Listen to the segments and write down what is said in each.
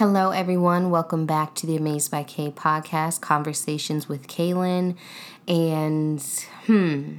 Hello, everyone. Welcome back to the Amazed by Kay podcast, Conversations with Kaylin. And, hmm,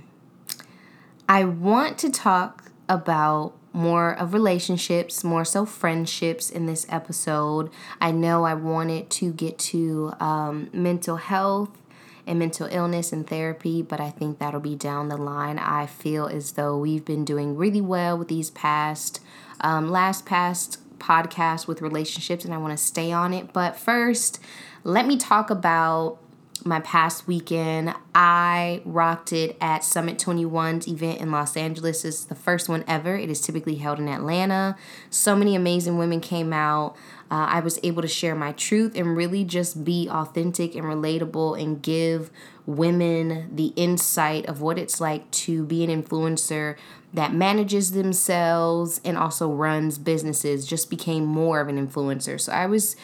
I want to talk about more of relationships, more so friendships in this episode. I know I wanted to get to um, mental health and mental illness and therapy, but I think that'll be down the line. I feel as though we've been doing really well with these past, um, last past podcast with relationships and I want to stay on it. But first, let me talk about my past weekend. I rocked it at Summit 21's event in Los Angeles. It's the first one ever. It is typically held in Atlanta. So many amazing women came out. Uh, I was able to share my truth and really just be authentic and relatable and give women the insight of what it's like to be an influencer that manages themselves and also runs businesses just became more of an influencer. So I was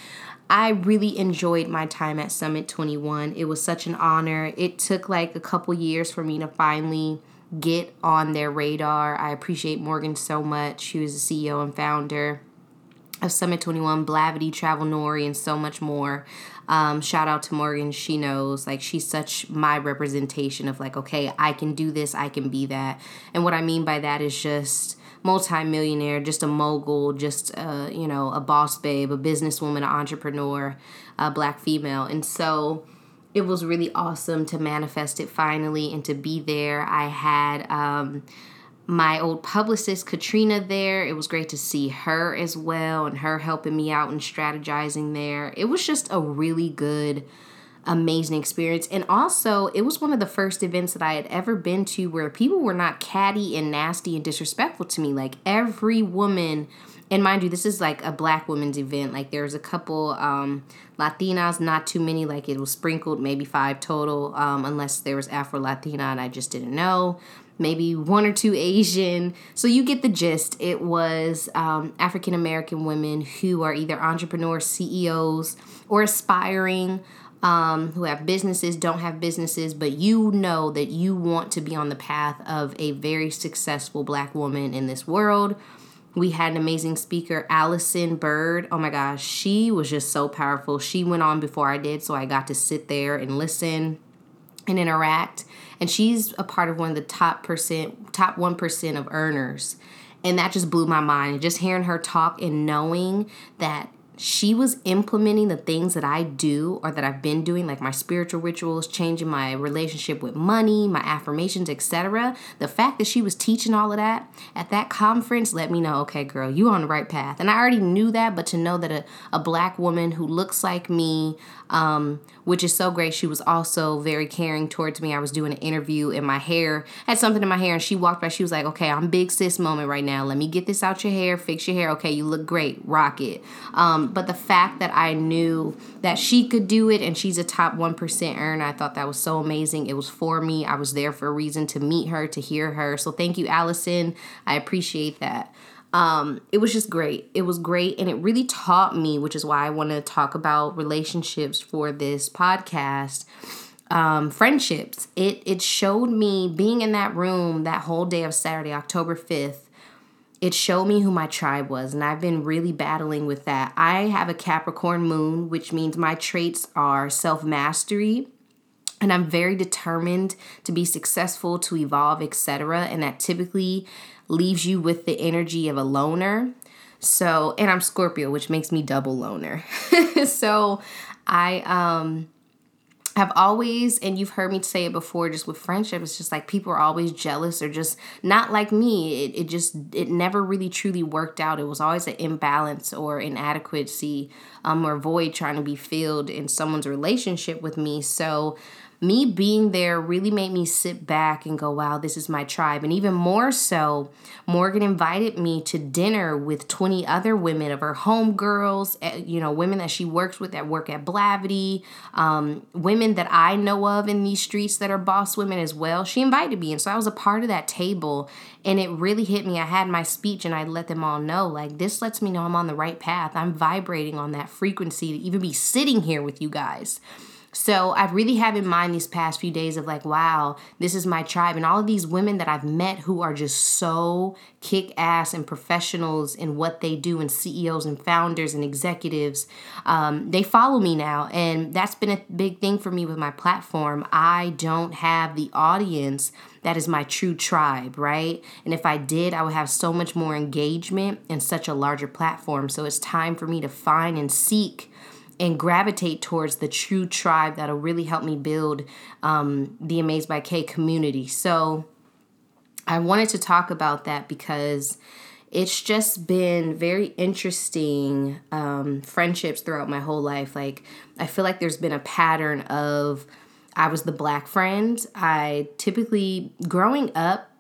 I really enjoyed my time at Summit 21. It was such an honor. It took like a couple years for me to finally get on their radar. I appreciate Morgan so much. She was the CEO and founder of Summit 21, Blavity, Travel Noire, and so much more. Um, shout out to Morgan. She knows, like, she's such my representation of, like, okay, I can do this, I can be that. And what I mean by that is just multimillionaire, just a mogul, just, uh, you know, a boss babe, a businesswoman, an entrepreneur, a black female. And so it was really awesome to manifest it finally and to be there. I had, um, my old publicist Katrina there. It was great to see her as well and her helping me out and strategizing there. It was just a really good, amazing experience. And also, it was one of the first events that I had ever been to where people were not catty and nasty and disrespectful to me. Like every woman, and mind you, this is like a black women's event. Like there's a couple um, Latinas, not too many. Like it was sprinkled, maybe five total, um, unless there was Afro Latina and I just didn't know maybe one or two Asian. So you get the gist. It was um, African American women who are either entrepreneurs, CEOs, or aspiring. Um, who have businesses, don't have businesses, but you know that you want to be on the path of a very successful black woman in this world. We had an amazing speaker, Allison Bird. Oh my gosh, she was just so powerful. She went on before I did, so I got to sit there and listen and interact and she's a part of one of the top percent top 1% of earners and that just blew my mind just hearing her talk and knowing that she was implementing the things that I do or that I've been doing, like my spiritual rituals, changing my relationship with money, my affirmations, etc. The fact that she was teaching all of that at that conference let me know, okay, girl, you on the right path. And I already knew that, but to know that a, a black woman who looks like me, um, which is so great. She was also very caring towards me. I was doing an interview and my hair had something in my hair, and she walked by. She was like, "Okay, I'm big sis moment right now. Let me get this out your hair, fix your hair. Okay, you look great, rock it." Um, but the fact that I knew that she could do it and she's a top one percent earner, I thought that was so amazing. It was for me. I was there for a reason to meet her, to hear her. So thank you, Allison. I appreciate that um, it was just great. It was great. And it really taught me, which is why I want to talk about relationships for this podcast. Um, friendships. It it showed me being in that room that whole day of Saturday, October 5th. It showed me who my tribe was, and I've been really battling with that. I have a Capricorn moon, which means my traits are self mastery, and I'm very determined to be successful, to evolve, etc. And that typically leaves you with the energy of a loner. So, and I'm Scorpio, which makes me double loner. so, I um have always, and you've heard me say it before, just with friendship, it's just like people are always jealous or just not like me. It, it just, it never really truly worked out. It was always an imbalance or inadequacy um, or void trying to be filled in someone's relationship with me. So me being there really made me sit back and go, wow, this is my tribe. And even more so, Morgan invited me to dinner with 20 other women of her homegirls, eh, you know, women that she works with that work at Blavity, um, women that I know of in these streets that are boss women as well. She invited me. And so I was a part of that table. And it really hit me. I had my speech and I let them all know, like, this lets me know I'm on the right path. I'm vibrating on that frequency to even be sitting here with you guys. So I really have in mind these past few days of like, wow, this is my tribe. And all of these women that I've met who are just so kick ass and professionals in what they do, and CEOs and founders and executives, um, they follow me now. And that's been a big thing for me with my platform. I don't have the audience that is my true tribe, right? And if I did, I would have so much more engagement and such a larger platform. So it's time for me to find and seek and gravitate towards the true tribe that'll really help me build um, the Amazed by K community. So I wanted to talk about that because it's just been very interesting um, friendships throughout my whole life. Like, I feel like there's been a pattern of I was the black friend. I typically, growing up,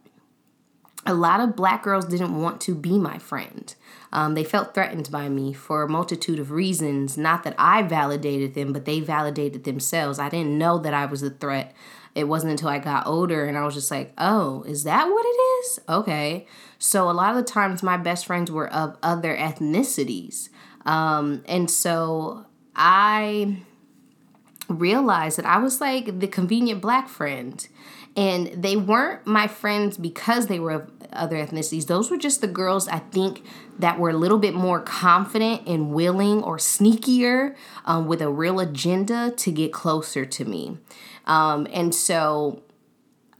a lot of black girls didn't want to be my friend. Um, they felt threatened by me for a multitude of reasons. Not that I validated them, but they validated themselves. I didn't know that I was a threat. It wasn't until I got older and I was just like, oh, is that what it is? Okay. So a lot of the times my best friends were of other ethnicities. Um, and so I realized that I was like the convenient black friend. And they weren't my friends because they were of other ethnicities. Those were just the girls I think that were a little bit more confident and willing or sneakier um, with a real agenda to get closer to me. Um, and so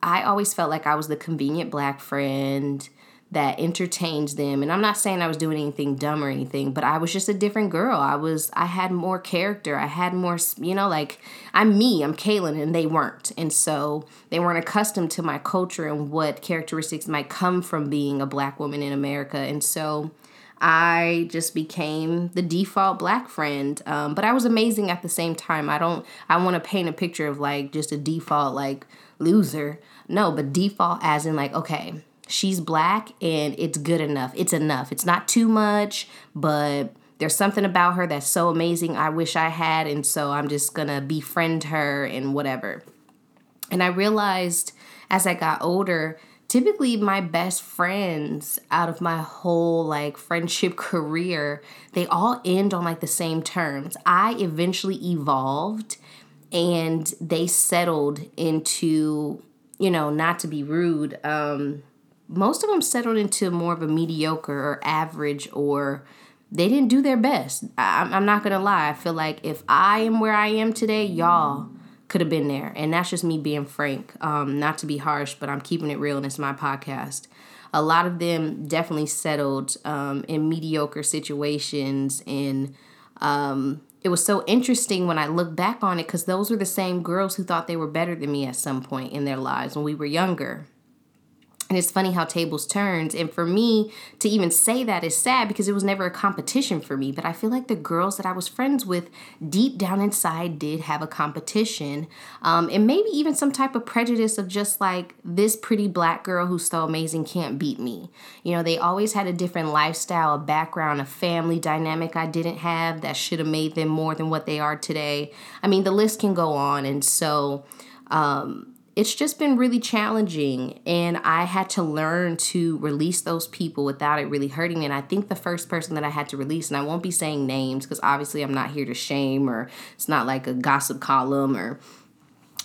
I always felt like I was the convenient black friend that entertains them and i'm not saying i was doing anything dumb or anything but i was just a different girl i was i had more character i had more you know like i'm me i'm kaylin and they weren't and so they weren't accustomed to my culture and what characteristics might come from being a black woman in america and so I just became the default black friend. Um, but I was amazing at the same time. I don't, I want to paint a picture of like just a default like loser. No, but default as in like, okay, she's black and it's good enough. It's enough. It's not too much, but there's something about her that's so amazing. I wish I had. And so I'm just going to befriend her and whatever. And I realized as I got older, typically my best friends out of my whole like friendship career, they all end on like the same terms. I eventually evolved and they settled into, you know, not to be rude, um, most of them settled into more of a mediocre or average or they didn't do their best. I, am not gonna lie. I feel like if I am where I am today, y'all could have been there, and that's just me being frank. Um, not to be harsh, but I'm keeping it real, and it's my podcast. A lot of them definitely settled um, in mediocre situations, and um, it was so interesting when I look back on it because those were the same girls who thought they were better than me at some point in their lives when we were younger and it's funny how tables turns and for me to even say that is sad because it was never a competition for me. But i feel like the girls that i was friends with deep down inside did have a competition. Um, and maybe even some type of prejudice of just like this pretty black girl who's so amazing can't beat me. You know they always had a different lifestyle a background a family dynamic i didn't have that should have made them more than what they are today. I mean the list can go on. And so um, it's just been really challenging and i had to learn to release those people without it really hurting me and i think the first person that i had to release and i won't be saying names because obviously i'm not here to shame or it's not like a gossip column or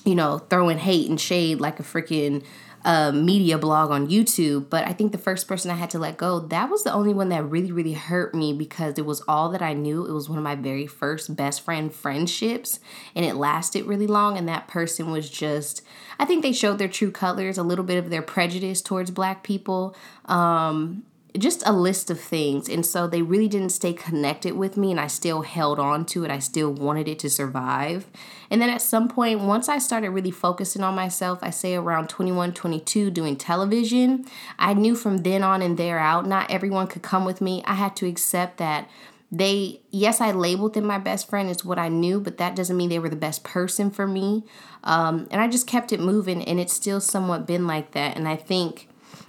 you know throwing hate and shade like a freaking a media blog on YouTube, but I think the first person I had to let go, that was the only one that really, really hurt me because it was all that I knew. It was one of my very first best friend friendships, and it lasted really long. And that person was just, I think they showed their true colors, a little bit of their prejudice towards black people. Um, just a list of things. And so they really didn't stay connected with me, and I still held on to it. I still wanted it to survive. And then at some point, once I started really focusing on myself, I say around 21, 22, doing television, I knew from then on and there out, not everyone could come with me. I had to accept that they yes i labeled them my best friend is what i knew but that doesn't mean they were the best person for me um, and i just kept it moving and it's still somewhat been like that and i think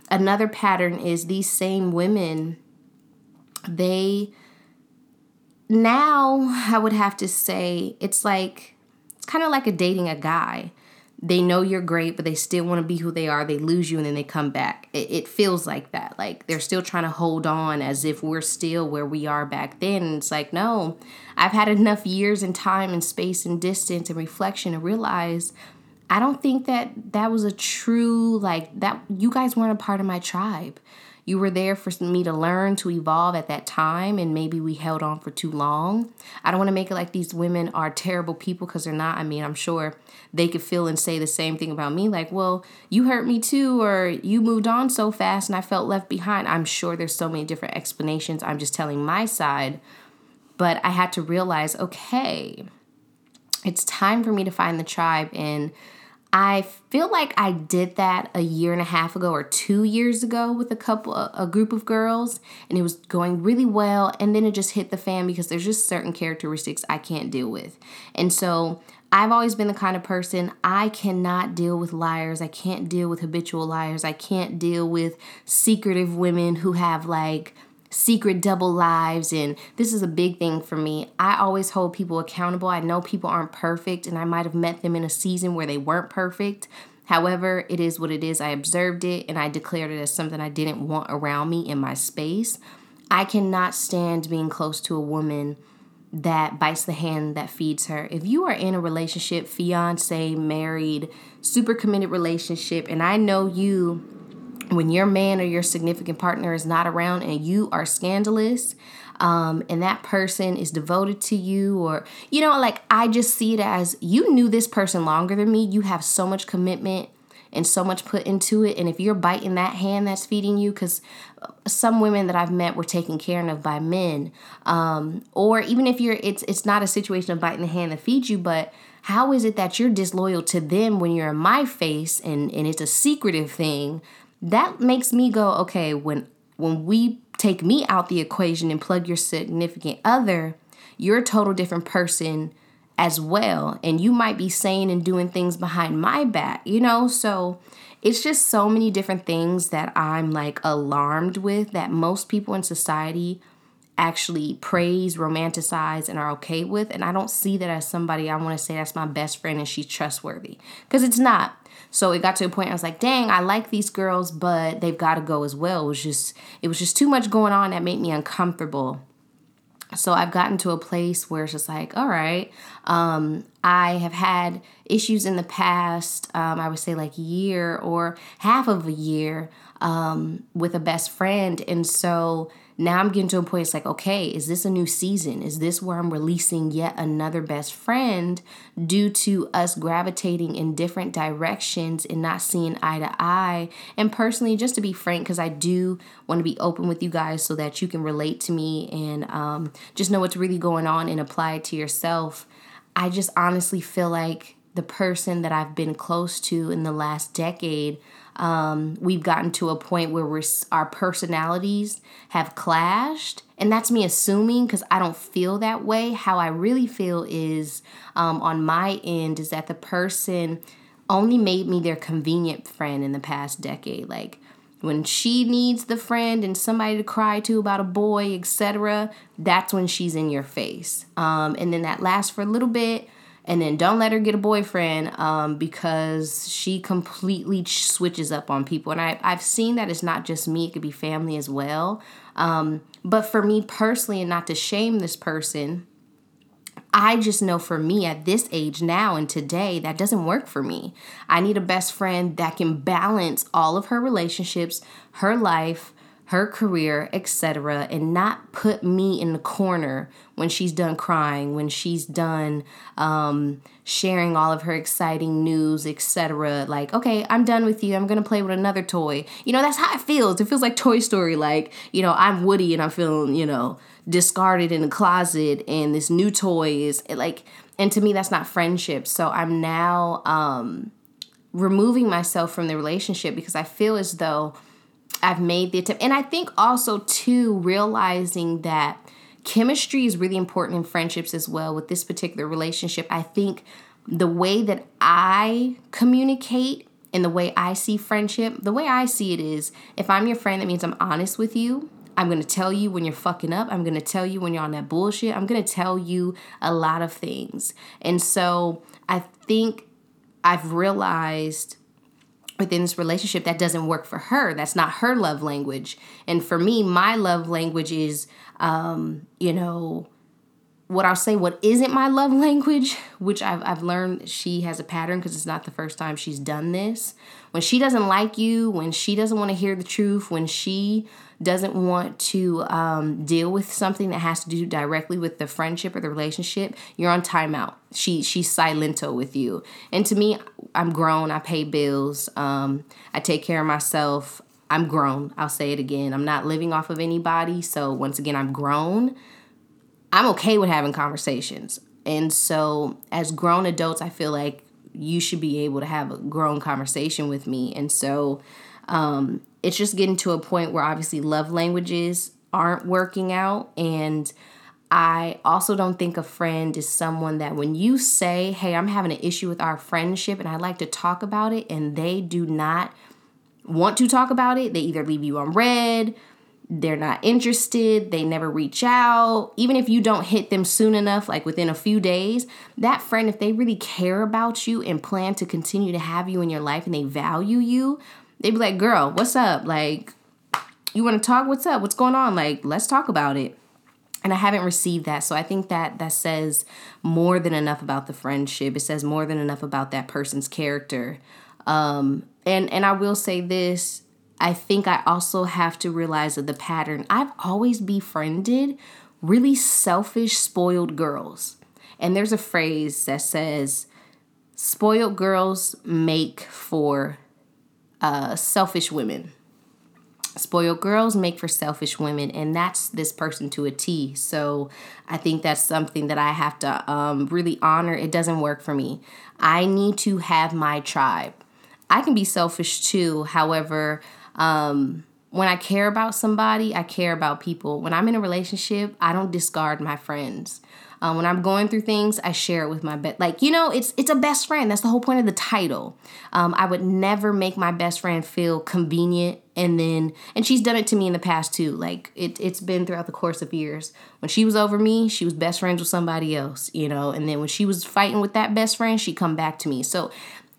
another pattern is these same women they now i would have to say it's like it's kind of like a dating a guy they know you're great, but they still want to be who they are. They lose you and then they come back. It, it, feels like that. Like they're still trying to hold on as if we're still where we are back then. And it's like, no, I've had enough years and time and space and distance and reflection to realize I don't think that that was a true, like, that you guys weren't a part of my tribe. You were there for me to learn, to evolve at that time, and maybe we held on for too long. I don't want to make it like these women are terrible people because they're not. I mean, I'm sure they could feel and say the same thing about me like, well, you hurt me too, or you moved on so fast and I felt left behind. I'm sure there's so many different explanations. I'm just telling my side. But I had to realize okay, it's time for me to find the tribe and I feel like I did that a year and a half ago or two years ago with a couple, a group of girls, and it was going really well. And then it just hit the fan because there's just certain characteristics I can't deal with. And so I've always been the kind of person I cannot deal with liars. I can't deal with habitual liars. I can't deal with secretive women who have like secret double lives and this is a big thing for me. I always hold people accountable. I know people aren't perfect and I might have met them in a season where they weren't perfect. However, it is what it is. I observed it and I declared it as something I didn't want around me in my space. I cannot stand being close to a woman that bites the hand that feeds her. If you are in a relationship, fiance, married, super committed relationship, and I know you when your man or your significant partner is not around and you are scandalous um, and that person is devoted to you or you know like i just see it as you knew this person longer than me. You have so much commitment and so much put into it. And if you're biting that hand that's feeding you because some women that i've met were taken care of by men. Um, or even if you're it's it's not a situation of biting the hand that feeds you but how is it that you're disloyal to them when you're in my face and and it's a secretive thing that makes me go, okay, when when we take me out the equation and plug your significant other, you're a total different person as well. And you might be saying and doing things behind my back, you know? So it's just so many different things that I'm like alarmed with that most people in society actually praise, romanticize, and are okay with. And I don't see that as somebody I want to say that's my best friend and she's trustworthy. Because it's not. So it got to a point I was like, dang, I like these girls, but they've got to go as well. It was just it was just too much going on that made me uncomfortable. So I've gotten to a place where it's just like, all right, um, I have had issues in the past, um, I would say like year or half of a year um, with a best friend. And so now I'm getting to a point, it's like, okay, is this a new season? Is this where I'm releasing yet another best friend due to us gravitating in different directions and not seeing eye to eye? And personally, just to be frank, because I do want to be open with you guys so that you can relate to me and um, just know what's really going on and apply it to yourself. I just honestly feel like the person that I've been close to in the last decade um, we've gotten to a point where we're our personalities have clashed. And that's me assuming because i don't feel that way. How i really feel is um, on my end is that the person only made me their convenient friend in the past decade. Like when she needs the friend and somebody to cry to about a boy etc that's when she's in your face. Um, and then that lasts for a little bit and then don't let her get a boyfriend um, because she completely switches up on people. And I, i've seen that it's not just me it could be family as well. Um, but for me personally and not to shame this person I just know for me at this age now and today, that doesn't work for me. I need a best friend that can balance all of her relationships, her life, her career, etc., and not put me in the corner when she's done crying, when she's done um, sharing all of her exciting news, etc. Like, okay, I'm done with you. I'm gonna play with another toy. You know, that's how it feels. It feels like Toy Story. Like, you know, I'm Woody and I'm feeling, you know, discarded in the closet, and this new toy is like, and to me, that's not friendship. So I'm now um, removing myself from the relationship because I feel as though I've made the attempt. And I think also, too, realizing that chemistry is really important in friendships as well with this particular relationship. I think the way that I communicate and the way I see friendship, the way I see it is if I'm your friend, that means I'm honest with you. I'm gonna tell you when you're fucking up. I'm gonna tell you when you're on that bullshit. I'm gonna tell you a lot of things. And so I think I've realized within this relationship that doesn't work for her. That's not her love language. And for me, my love language is, um, you know, what I'll say, what isn't my love language, which I've, I've learned she has a pattern because it's not the first time she's done this. When she doesn't like you, when she doesn't want to hear the truth, when she doesn't want to um, deal with something that has to do directly with the friendship or the relationship, you're on timeout. She she's silento with you. And to me, I'm grown. I pay bills. Um, I take care of myself. I'm grown. I'll say it again. I'm not living off of anybody. So once again, I'm grown. I'm okay with having conversations. And so as grown adults, I feel like you should be able to have a grown conversation with me. And so um, it's just getting to a point where obviously love languages aren't working out. And I also don't think a friend is someone that when you say, hey, I'm having an issue with our friendship and I'd like to talk about it, and they do not want to talk about it, they either leave you on read, they're not interested, they never reach out. Even if you don't hit them soon enough, like within a few days, that friend, if they really care about you and plan to continue to have you in your life and they value you, they'd be like, girl, what's up? Like, you want to talk? What's up? What's going on? Like, let's talk about it. And I haven't received that. So I think that that says more than enough about the friendship. It says more than enough about that person's character. Um, and and I will say this, I think I also have to realize that the pattern. I've always befriended really selfish, spoiled girls. And there's a phrase that says, spoiled girls make for uh, selfish women. Spoiled girls make for selfish women, and that's this person to a T. So I think that's something that I have to um, really honor. It doesn't work for me. I need to have my tribe. I can be selfish too. However, um, when I care about somebody, I care about people. When I'm in a relationship, I don't discard my friends. Um, when I'm going through things, I share it with my best. Like you know, it's it's a best friend. That's the whole point of the title. Um, I would never make my best friend feel convenient, and then and she's done it to me in the past too. Like it it's been throughout the course of years. When she was over me, she was best friends with somebody else, you know. And then when she was fighting with that best friend, she come back to me. So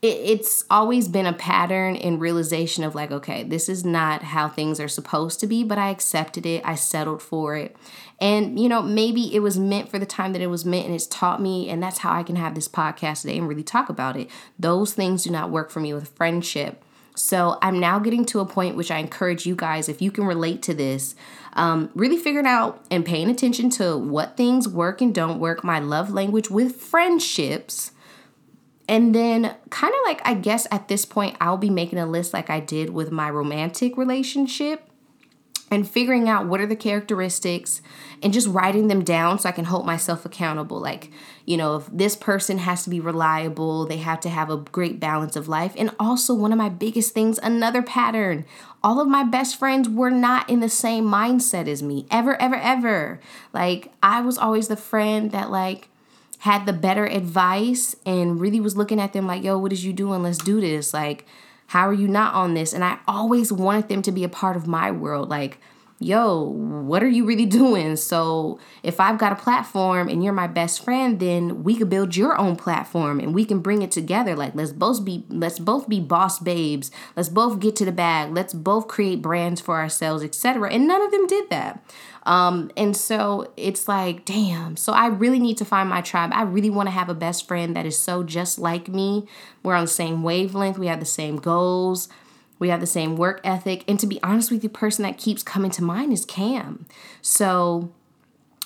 it's always been a pattern and realization of like okay this is not how things are supposed to be but i accepted it i settled for it and, you know, maybe it was meant for the time that it was meant and it's taught me. And that's how I can have this podcast today and really talk about it. Those things do not work for me with friendship. So I'm now getting to a point which I encourage you guys, if you can relate to this, um, really figuring out and paying attention to what things work and don't work, my love language with friendships. And then, kind of like, I guess at this point, I'll be making a list like I did with my romantic relationship and figuring out what are the characteristics and just writing them down so I can hold myself accountable. Like, you know, if this person has to be reliable, they have to have a great balance of life. And also, one of my biggest things, another pattern. All of my best friends were not in the same mindset as me, ever, ever, ever. Like, I was always the friend that, like, had the better advice and really was looking at them like, yo, what is you doing? Let's do this. Like, how are you not on this? And I always wanted them to be a part of my world. Like, yo, what are you really doing? So if I've got a platform and you're my best friend, then we could build your own platform and we can bring it together. Like let's both be let's both be boss babes. Let's both get to the bag. Let's both create brands for ourselves, etc. And none of them did that. Um, and so it's like, damn. So I really need to find my tribe. I really want to have a best friend that is so just like me. We're on the same wavelength. We have the same goals. We have the same work ethic. And to be honest with you, the person that keeps coming to mind is Cam. So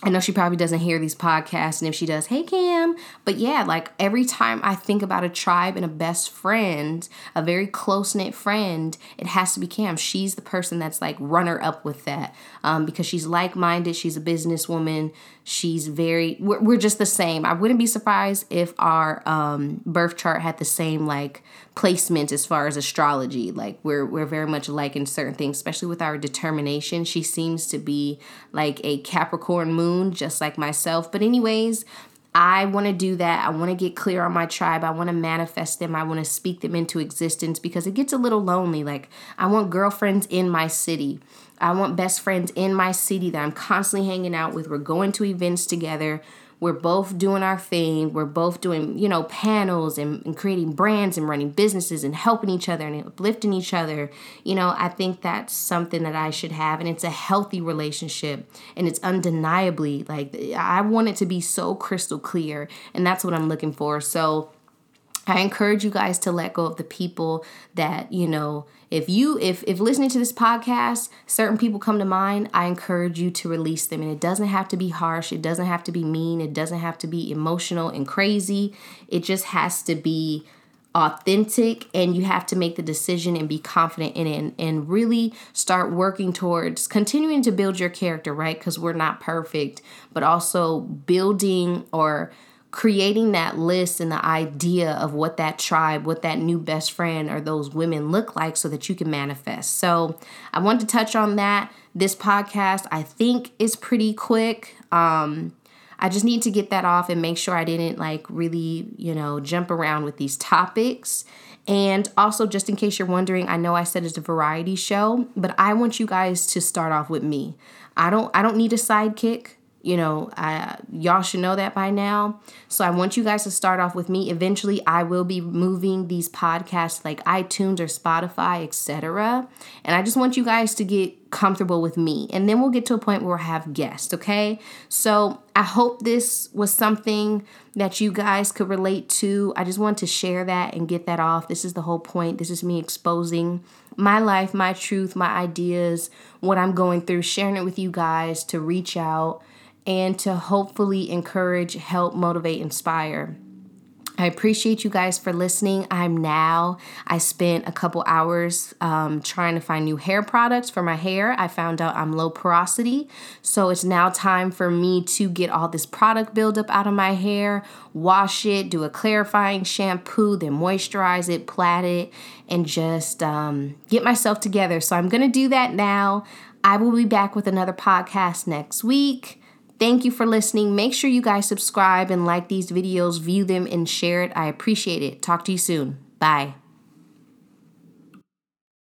I know she probably doesn't hear these podcasts, and if she does, hey Cam. But yeah, like every time I think about a tribe and a best friend, a very close knit friend, it has to be Cam. She's the person that's like runner up with that um, because she's like minded. She's a businesswoman. She's very, we're, we're just the same. I wouldn't be surprised if our um, birth chart had the same like placement as far as astrology. Like we're we're very much alike in certain things, especially with our determination. She seems to be like a Capricorn moon, just like myself. But anyways, I want to do that. I want to get clear on my tribe. I want to manifest them. I want to speak them into existence because it gets a little lonely. Like, I want girlfriends in my city. I want best friends in my city that I'm constantly hanging out with. We're going to events together. We're both doing our thing. We're both doing, you know, panels and, and creating brands and running businesses and helping each other and uplifting each other. You know, I think that's something that I should have. And it's a healthy relationship. And it's undeniably like, I want it to be so crystal clear. And that's what I'm looking for. So, I encourage you guys to let go of the people that, you know, if you if if listening to this podcast, certain people come to mind, I encourage you to release them and it doesn't have to be harsh, it doesn't have to be mean, it doesn't have to be emotional and crazy. It just has to be authentic and you have to make the decision and be confident in it and, and really start working towards continuing to build your character, right? Because we're not perfect, but also building or creating that list and the idea of what that tribe, what that new best friend or those women look like so that you can manifest. So, I want to touch on that. This podcast, I think, is pretty quick. Um, I just need to get that off and make sure I didn't like really, you know, jump around with these topics. And also, just in case you're wondering, I know I said it's a variety show, but I want you guys to start off with me. I don't I don't need a sidekick you know I, y'all should know that by now. So i want you guys to start off with me. Eventually i will be moving these podcasts like itunes or spotify etc and i just want you guys to get comfortable with me. And then we'll get to a point where we have guests okay? So i hope this was something that you guys could relate to. I just want to share that and get that off. This is the whole point. This is me exposing my life my truth my ideas what i'm going through sharing it with you guys to reach out and to hopefully encourage, help, motivate, inspire. I appreciate you guys for listening. I'm now, I spent a couple hours um, trying to find new hair products for my hair. I found out I'm low porosity. So it's now time for me to get all this product buildup out of my hair, wash it, do a clarifying shampoo, then moisturize it, plait it, and just um, get myself together. So I'm going to do that now. I will be back with another podcast next week. Thank you for listening. Make sure you guys subscribe and like these videos, view them, and share it. I appreciate it. Talk to you soon. Bye.